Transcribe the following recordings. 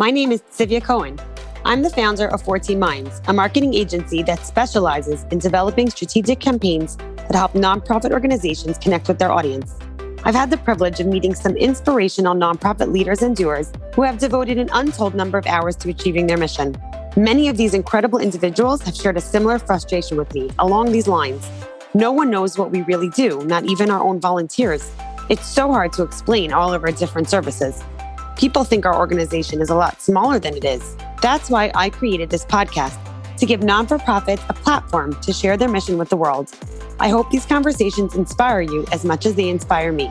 My name is Sivia Cohen. I'm the founder of 14 Minds, a marketing agency that specializes in developing strategic campaigns that help nonprofit organizations connect with their audience. I've had the privilege of meeting some inspirational nonprofit leaders and doers who have devoted an untold number of hours to achieving their mission. Many of these incredible individuals have shared a similar frustration with me along these lines. No one knows what we really do, not even our own volunteers. It's so hard to explain all of our different services. People think our organization is a lot smaller than it is. That's why I created this podcast to give non for profits a platform to share their mission with the world. I hope these conversations inspire you as much as they inspire me.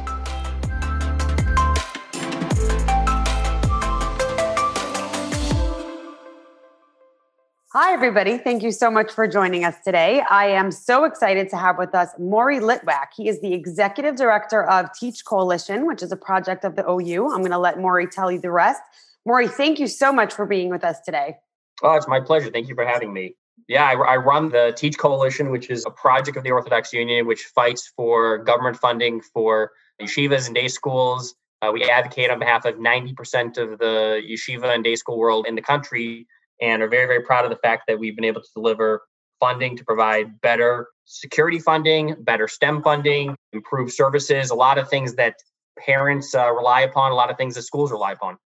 Hi, everybody. Thank you so much for joining us today. I am so excited to have with us Maury Litwack. He is the executive director of Teach Coalition, which is a project of the OU. I'm going to let Maury tell you the rest. Maury, thank you so much for being with us today. Oh, it's my pleasure. Thank you for having me. Yeah, I, I, run the Teach Coalition, which is a project of the Orthodox Union, which fights for government funding for yeshivas and day schools. Uh, we advocate on behalf of 90% of the yeshiva and day school world in the country and are very, very proud of the fact that we've been able to deliver funding to provide better security funding, better STEM funding, improved services, a lot of things that parents uh, rely upon, a lot of things that schools rely upon.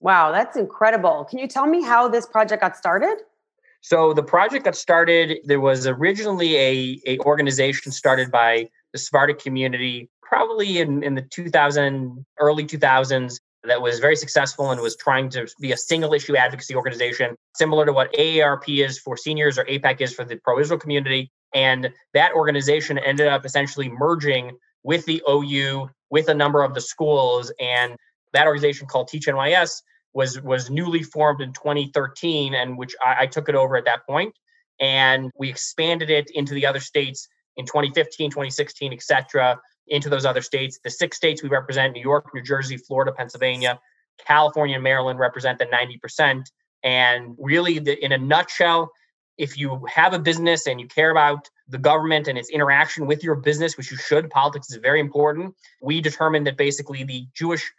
Wow, that's incredible. Can you tell me how this project got started? So the project got started, there was originally a, a organization started by the Sephardic community, probably in, in the 2000, early 2000s, that was very successful and was trying to be a single issue advocacy organization, similar to what AARP is for seniors or AIPAC is for the pro Israel community. And that organization ended up essentially merging with the OU, with a number of the schools. And that organization called Teach NYS was, was newly formed in 2013, and which I, I took it over at that point. And we expanded it into the other states in 2015, 2016, et cetera into those other states. The six states we represent New York, New Jersey, Florida, Pennsylvania, California, and Maryland represent the 90%. And really, the, in a nutshell, if you have a business and you care about the government and its interaction with your business, which you should, politics is very important. We determined that basically the Jewish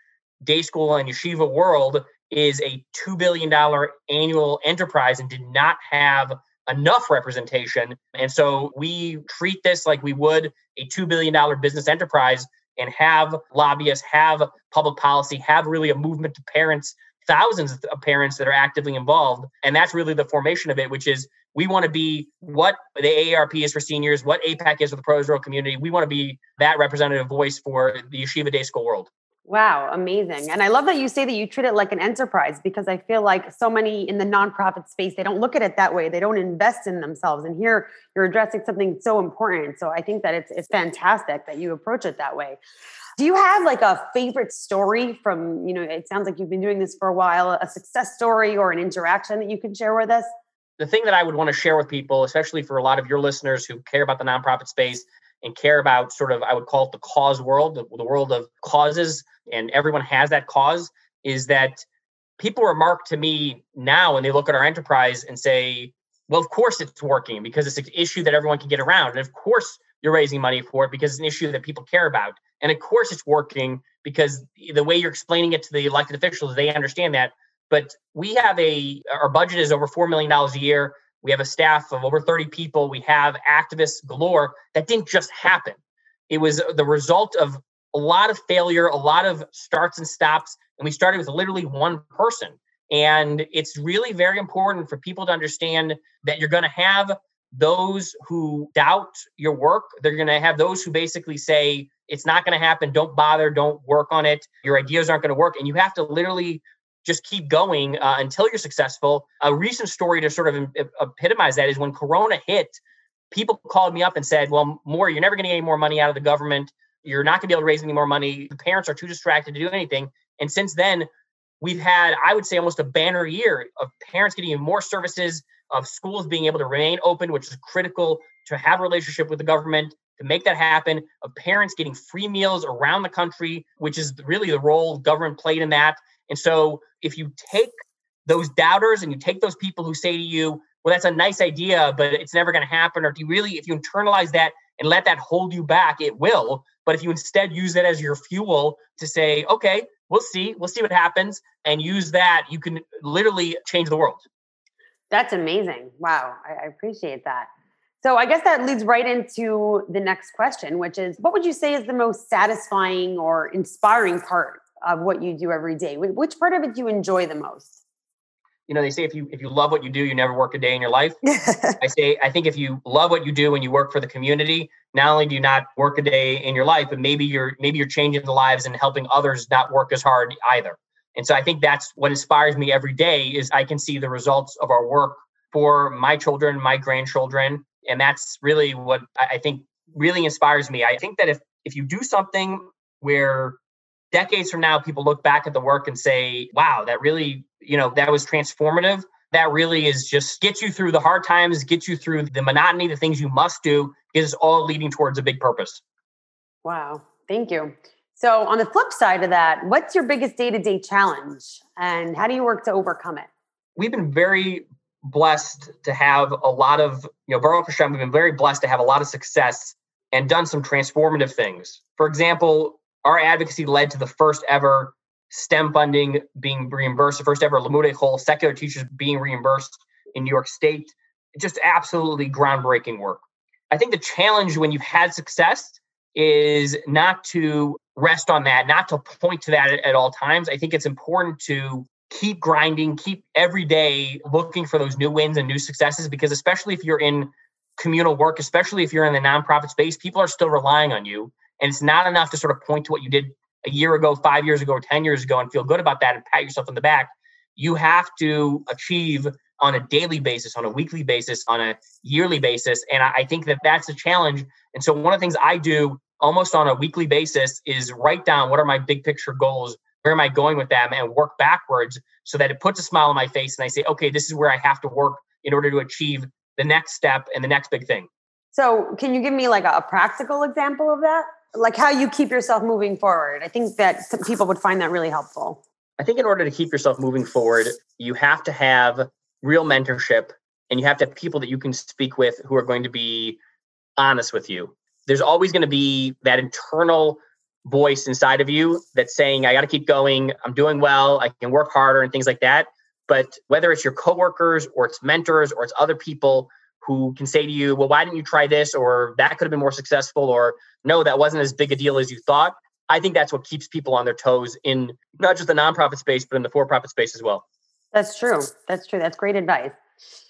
day school and yeshiva world is a $2 billion annual enterprise and did not have enough representation. And so we treat this like we would a $2 billion business enterprise and have lobbyists, have public policy, have really a movement to parents, thousands of parents that are actively involved. And that's really the formation of it, which is we want to be what the AARP is for seniors, what AIPAC is for the pro Israel community. We want to be that representative voice for the yeshiva day school world. Wow, amazing. And I love that you say that you treat it like an enterprise because I feel like so many in the nonprofit space, they don't look at it that way. They don't invest in themselves. And here you're addressing something so important. So I think that it's, it's fantastic that you approach it that way. Do you have like a favorite story from, you know, it sounds like you've been doing this for a while, a success story or an interaction that you can share with us? The thing that I would want to share with people, especially for a lot of your listeners who care about the nonprofit space, and care about sort of, I would call it the cause world, the, the world of causes, and everyone has that cause, is that people remark to me now when they look at our enterprise and say, well, of course it's working because it's an issue that everyone can get around. And of course you're raising money for it because it's an issue that people care about. And of course it's working because the way you're explaining it to the elected officials, they understand that. But we have a, our budget is over $4 million a year. We have a staff of over 30 people. We have activists galore. That didn't just happen. It was the result of a lot of failure, a lot of starts and stops. And we started with literally one person. And it's really very important for people to understand that you're going to have those who doubt your work. They're going to have those who basically say, it's not going to happen. Don't bother. Don't work on it. Your ideas aren't going to work. And you have to literally just keep going uh, until you're successful. A recent story to sort of epitomize that is when Corona hit, people called me up and said, Well, Maury, you're never going to get any more money out of the government. You're not going to be able to raise any more money. The parents are too distracted to do anything. And since then, we've had, I would say, almost a banner year of parents getting more services, of schools being able to remain open, which is critical to have a relationship with the government to make that happen, of parents getting free meals around the country, which is really the role government played in that. And so if you take those doubters and you take those people who say to you, well, that's a nice idea, but it's never going to happen, or do you really, if you internalize that and let that hold you back, it will. But if you instead use it as your fuel to say, okay, we'll see. We'll see what happens and use that. You can literally change the world. That's amazing. Wow. I appreciate that. So I guess that leads right into the next question, which is what would you say is the most satisfying or inspiring part of what you do every day? Which part of it do you enjoy the most? You know, they say if you if you love what you do, you never work a day in your life. I say I think if you love what you do and you work for the community, not only do you not work a day in your life, but maybe you're maybe you're changing the lives and helping others not work as hard either. And so I think that's what inspires me every day is I can see the results of our work for my children, my grandchildren, and that's really what I think really inspires me. I think that if if you do something where decades from now people look back at the work and say, "Wow, that really, you know, that was transformative." That really is just gets you through the hard times, gets you through the monotony, the things you must do, is all leading towards a big purpose. Wow, thank you. So, on the flip side of that, what's your biggest day to day challenge and how do you work to overcome it? We've been very blessed to have a lot of, you know, Baruch Hashem, we've been very blessed to have a lot of success and done some transformative things. For example, our advocacy led to the first ever STEM funding being reimbursed, the first ever Limmudei Chol secular teachers being reimbursed in New York State. Just absolutely groundbreaking work. I think the challenge when you've had success is not to rest on that, not to point to that at, at all times. I think it's important to keep grinding, keep every day looking for those new wins and new successes because especially if you're in communal work, especially if you're in the nonprofit space, people are still relying on you. And it's not enough to sort of point to what you did a year ago, five years ago, or 10 years ago and feel good about that and pat yourself on the back. You have to achieve on a daily basis, on a weekly basis, on a yearly basis. And I think that that's a challenge. And so, one of the things I do almost on a weekly basis is write down what are my big picture goals where am I going with them and work backwards so that it puts a smile on my face and I say, okay, this is where I have to work in order to achieve the next step and the next big thing. So, can you give me like a, practical example of that? Like how you keep yourself moving forward? I think that people would find that really helpful. I think in order to keep yourself moving forward, you have to have real mentorship and you have to have people that you can speak with who are going to be honest with you. There's always going to be that internal voice inside of you that's saying, I got to keep going. I'm doing well. I can work harder and things like that. But whether it's your coworkers or it's mentors or it's other people who can say to you, well, why didn't you try this? Or that could have been more successful. Or no, that wasn't as big a deal as you thought. I think that's what keeps people on their toes in not just the nonprofit space, but in the for profit space as well. That's true. That's true. That's great advice.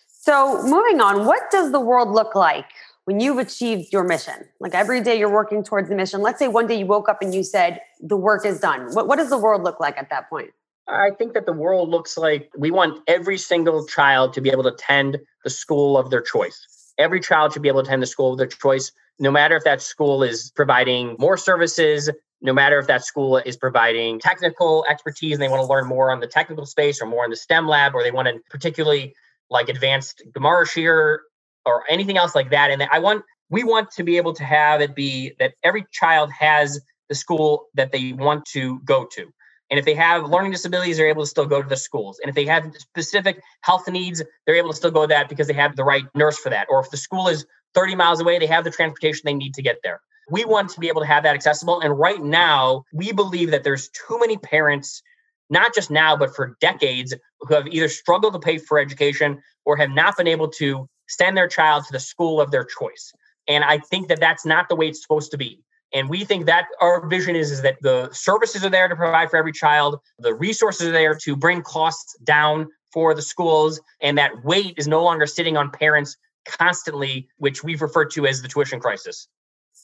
So, moving on, what does the world look like when you've achieved your mission, like every day you're working towards the mission, let's say one day you woke up and you said, the work is done. What, what does the world look like at that point? I think that the world looks like we want every single child to be able to attend the school of their choice. Every child should be able to attend the school of their choice, no matter if that school is providing more services, no matter if that school is providing technical expertise and they want to learn more on the technical space or more in the STEM lab, or they want to particularly like advanced Gemara shiur or anything else like that. And I want we want to be able to have it be that every child has the school that they want to go to. And if they have learning disabilities, they're able to still go to the schools. And if they have specific health needs, they're able to still go to that because they have the right nurse for that. Or if the school is 30 miles away, they have the transportation they need to get there. We want to be able to have that accessible. And right now, we believe that there's too many parents, not just now, but for decades, who have either struggled to pay for education or have not been able to send their child to the school of their choice. And I think that that's not the way it's supposed to be. And we think that our vision is, is that the services are there to provide for every child, the resources are there to bring costs down for the schools, and that weight is no longer sitting on parents constantly, which we've referred to as the tuition crisis.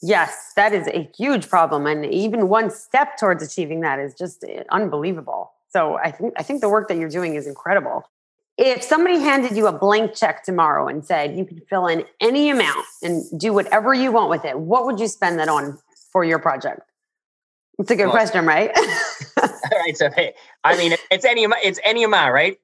Yes, that is a huge problem. And even one step towards achieving that is just unbelievable. So I think I think the work that you're doing is incredible if somebody handed you a blank check tomorrow and said you can fill in any amount and do whatever you want with it, what would you spend that on for your project? It's a good well, question, right? all right. So, hey, I mean, it's any it's any amount, right?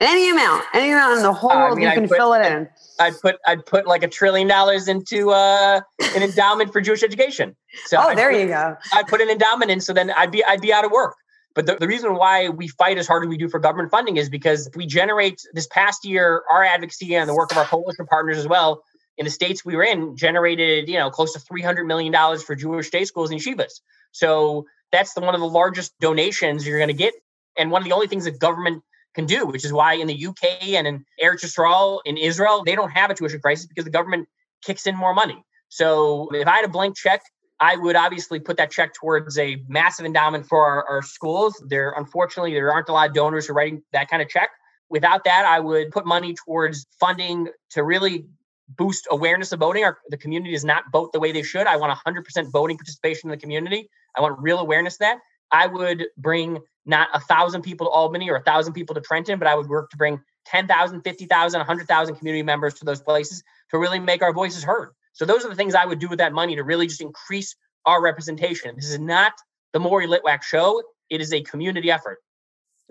Any amount, any amount in the whole uh, world, I mean, you I'd can put, fill it in. I'd put I'd put like a trillion dollars into uh, an endowment for Jewish education. So oh, I'd there put, you go. I'd put an endowment in, so then I'd be I'd be out of work. But the, the reason why we fight as hard as we do for government funding is because we generate this past year, our advocacy and the work of our coalition partners as well in the states we were in generated, you know, close to $300 million for Jewish day schools and yeshivas. So that's the, one of the largest donations you're going to get. And one of the only things that government can do, which is why in the UK and in Eretz Yisrael in Israel, they don't have a tuition crisis because the government kicks in more money. So if I had a blank check, I would obviously put that check towards a massive endowment for our, our schools. There, unfortunately, there aren't a lot of donors who are writing that kind of check. Without that, I would put money towards funding to really boost awareness of voting. Our, the community does not vote the way they should. I want 100% voting participation in the community. I want real awareness that. I would bring not a thousand people to Albany or a thousand people to Trenton, but I would work to bring 10,000, 50,000, 100,000 community members to those places to really make our voices heard. So those are the things I would do with that money to really just increase our representation. This is not the Maury Litwack show. It is a community effort.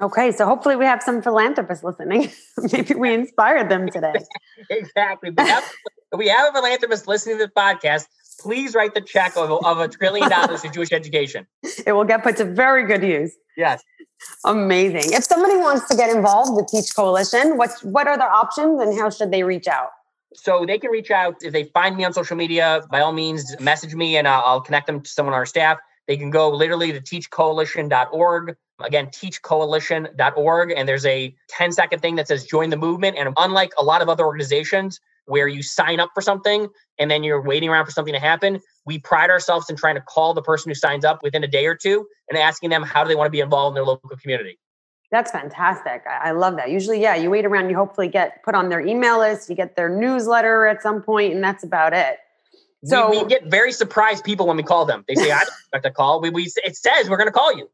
Okay, so hopefully we have some philanthropists listening. Maybe we inspired them today. exactly. We have, we have a philanthropist listening to the podcast. Please write the check of, of a trillion dollars to Jewish education. It will get put to very good use. Yes. Amazing. If somebody wants to get involved with Teach Coalition, what what are their options and how should they reach out? So they can reach out if they find me on social media. By all means, message me and I'll, I'll connect them to someone on our staff. They can go literally to teachcoalition.org. Again, teachcoalition.org. And there's a 10 second thing that says join the movement. And unlike a lot of other organizations where you sign up for something and then you're waiting around for something to happen, we pride ourselves in trying to call the person who signs up within a day or two and asking them how do they want to be involved in their local community. That's fantastic. I love that. Usually, yeah, you wait around, you hopefully get put on their email list, you get their newsletter at some point, and that's about it. So we, we get very surprised people when we call them. They say, "I don't expect a call." We, we it says we're going to call you.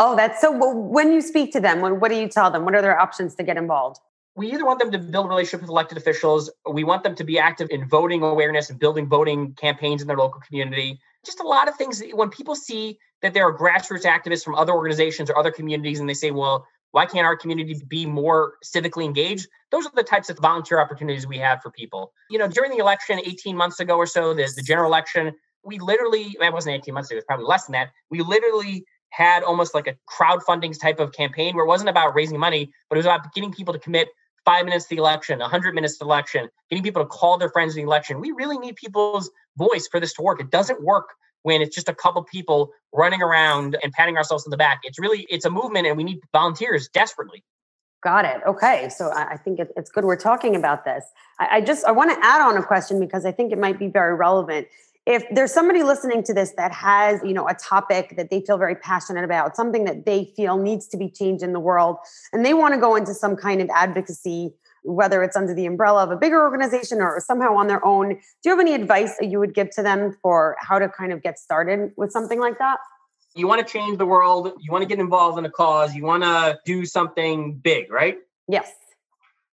Oh, that's so. When you speak to them, what, do you tell them? What are their options to get involved? We either want them to build a relationship with elected officials, we want them to be active in voting awareness and building voting campaigns in their local community. Just a lot of things. When people see that there are grassroots activists from other organizations or other communities, and they say, well, why can't our community be more civically engaged? Those are the types of volunteer opportunities we have for people. You know, during the election 18 months ago or so, there's the general election, we literally, that wasn't 18 months ago, it was probably less than that. We literally had almost like a crowdfunding type of campaign where it wasn't about raising money, but it was about getting people to commit five minutes to the election, 100 minutes to the election, getting people to call their friends in the election. We really need people's voice for this to work. It doesn't work when it's just a couple people running around and patting ourselves on the back. It's really it's a movement, and we need volunteers desperately. Got it. Okay, so I think it's good we're talking about this. I just I want to add on a question because I think it might be very relevant. If there's somebody listening to this that has, you know, a topic that they feel very passionate about, something that they feel needs to be changed in the world, and they want to go into some kind of advocacy whether it's under the umbrella of a bigger organization or somehow on their own. Do you have any advice that you would give to them for how to kind of get started with something like that? You want to change the world, you want to get involved in a cause, you want to do something big, right? Yes.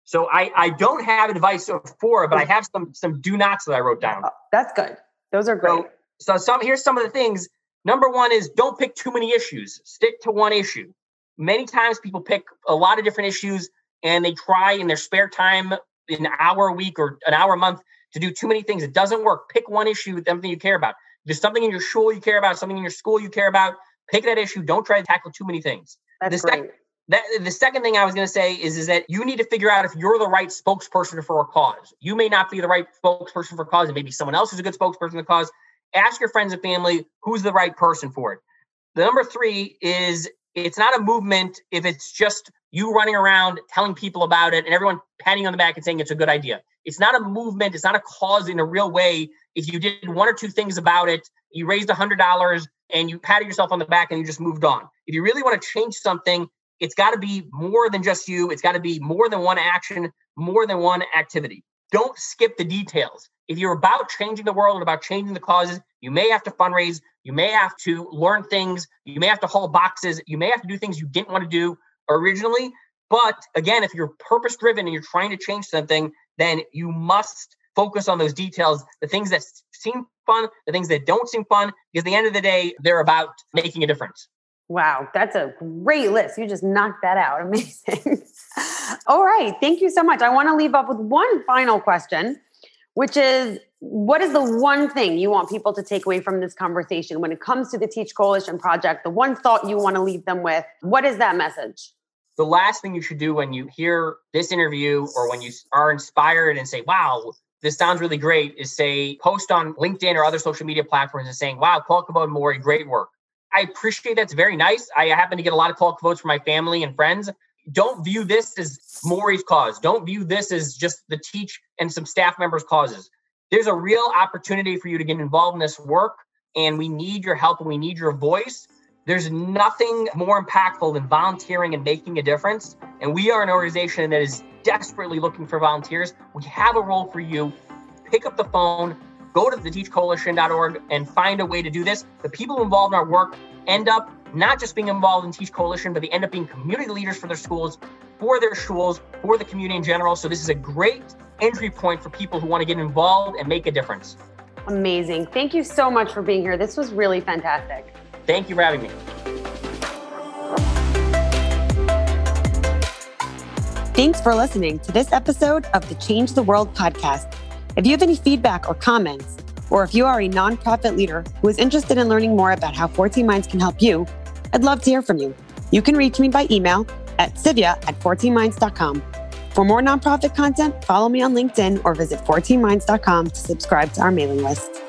So I, I don't have advice for, but I have some some do nots that I wrote down. Oh, that's good. Those are great. So, so some here's some of the things. Number one is don't pick too many issues. Stick to one issue. Many times people pick a lot of different issues and they try in their spare time, an hour a week or an hour a month, to do too many things. It doesn't work. Pick one issue, something you care about. If there's something in your school you care about, something in your school you care about. Pick that issue. Don't try to tackle too many things. That's the great. Sec- that, the second thing I was going to say is, is that you need to figure out if you're the right spokesperson for a cause. You may not be the right spokesperson for a cause, and maybe someone else is a good spokesperson for the cause. Ask your friends and family who's the right person for it. The number three is it's not a movement if it's just you running around telling people about it and everyone patting on the back and saying it's a good idea. It's not a movement. It's not a cause in a real way. If you did one or two things about it, you raised a hundred dollars and you patted yourself on the back and you just moved on. If you really want to change something, it's got to be more than just you. It's got to be more than one action, more than one activity. Don't skip the details. If you're about changing the world and about changing the causes, you may have to fundraise. You may have to learn things. You may have to haul boxes. You may have to do things you didn't want to do originally. But again, if you're purpose driven and you're trying to change something, then you must focus on those details, the things that seem fun, the things that don't seem fun, because at the end of the day, they're about making a difference. Wow, that's a great list. You just knocked that out. Amazing. All right. Thank you so much. I want to leave up with one final question, which is what is the one thing you want people to take away from this conversation when it comes to the Teach Coalition project? The one thought you want to leave them with? What is that message? The last thing you should do when you hear this interview or when you are inspired and say, wow, this sounds really great, is say, post on LinkedIn or other social media platforms and saying, wow, Kol Hakavod Maury, great work. I appreciate that's very nice. I happen to get a lot of kol hakavods from my family and friends. Don't view this as Maury's cause. Don't view this as just the teach and some staff members' causes. There's a real opportunity for you to get involved in this work, and we need your help and we need your voice. There's nothing more impactful than volunteering and making a difference. And we are an organization that is desperately looking for volunteers. We have a role for you. Pick up the phone, go to the teachcoalition.org and find a way to do this. The people involved in our work end up not just being involved in Teach Coalition, but they end up being community leaders for their schools, for their schools, for the community in general. So this is a great entry point for people who want to get involved and make a difference. Amazing. Thank you so much for being here. This was really fantastic. Thank you for having me. Thanks for listening to this episode of the Change the World podcast. If you have any feedback or comments, or if you are a nonprofit leader who is interested in learning more about how 14 Minds can help you, I'd love to hear from you. You can reach me by email at sivia at 14minds.com. For more nonprofit content, follow me on LinkedIn or visit 14minds.com to subscribe to our mailing list.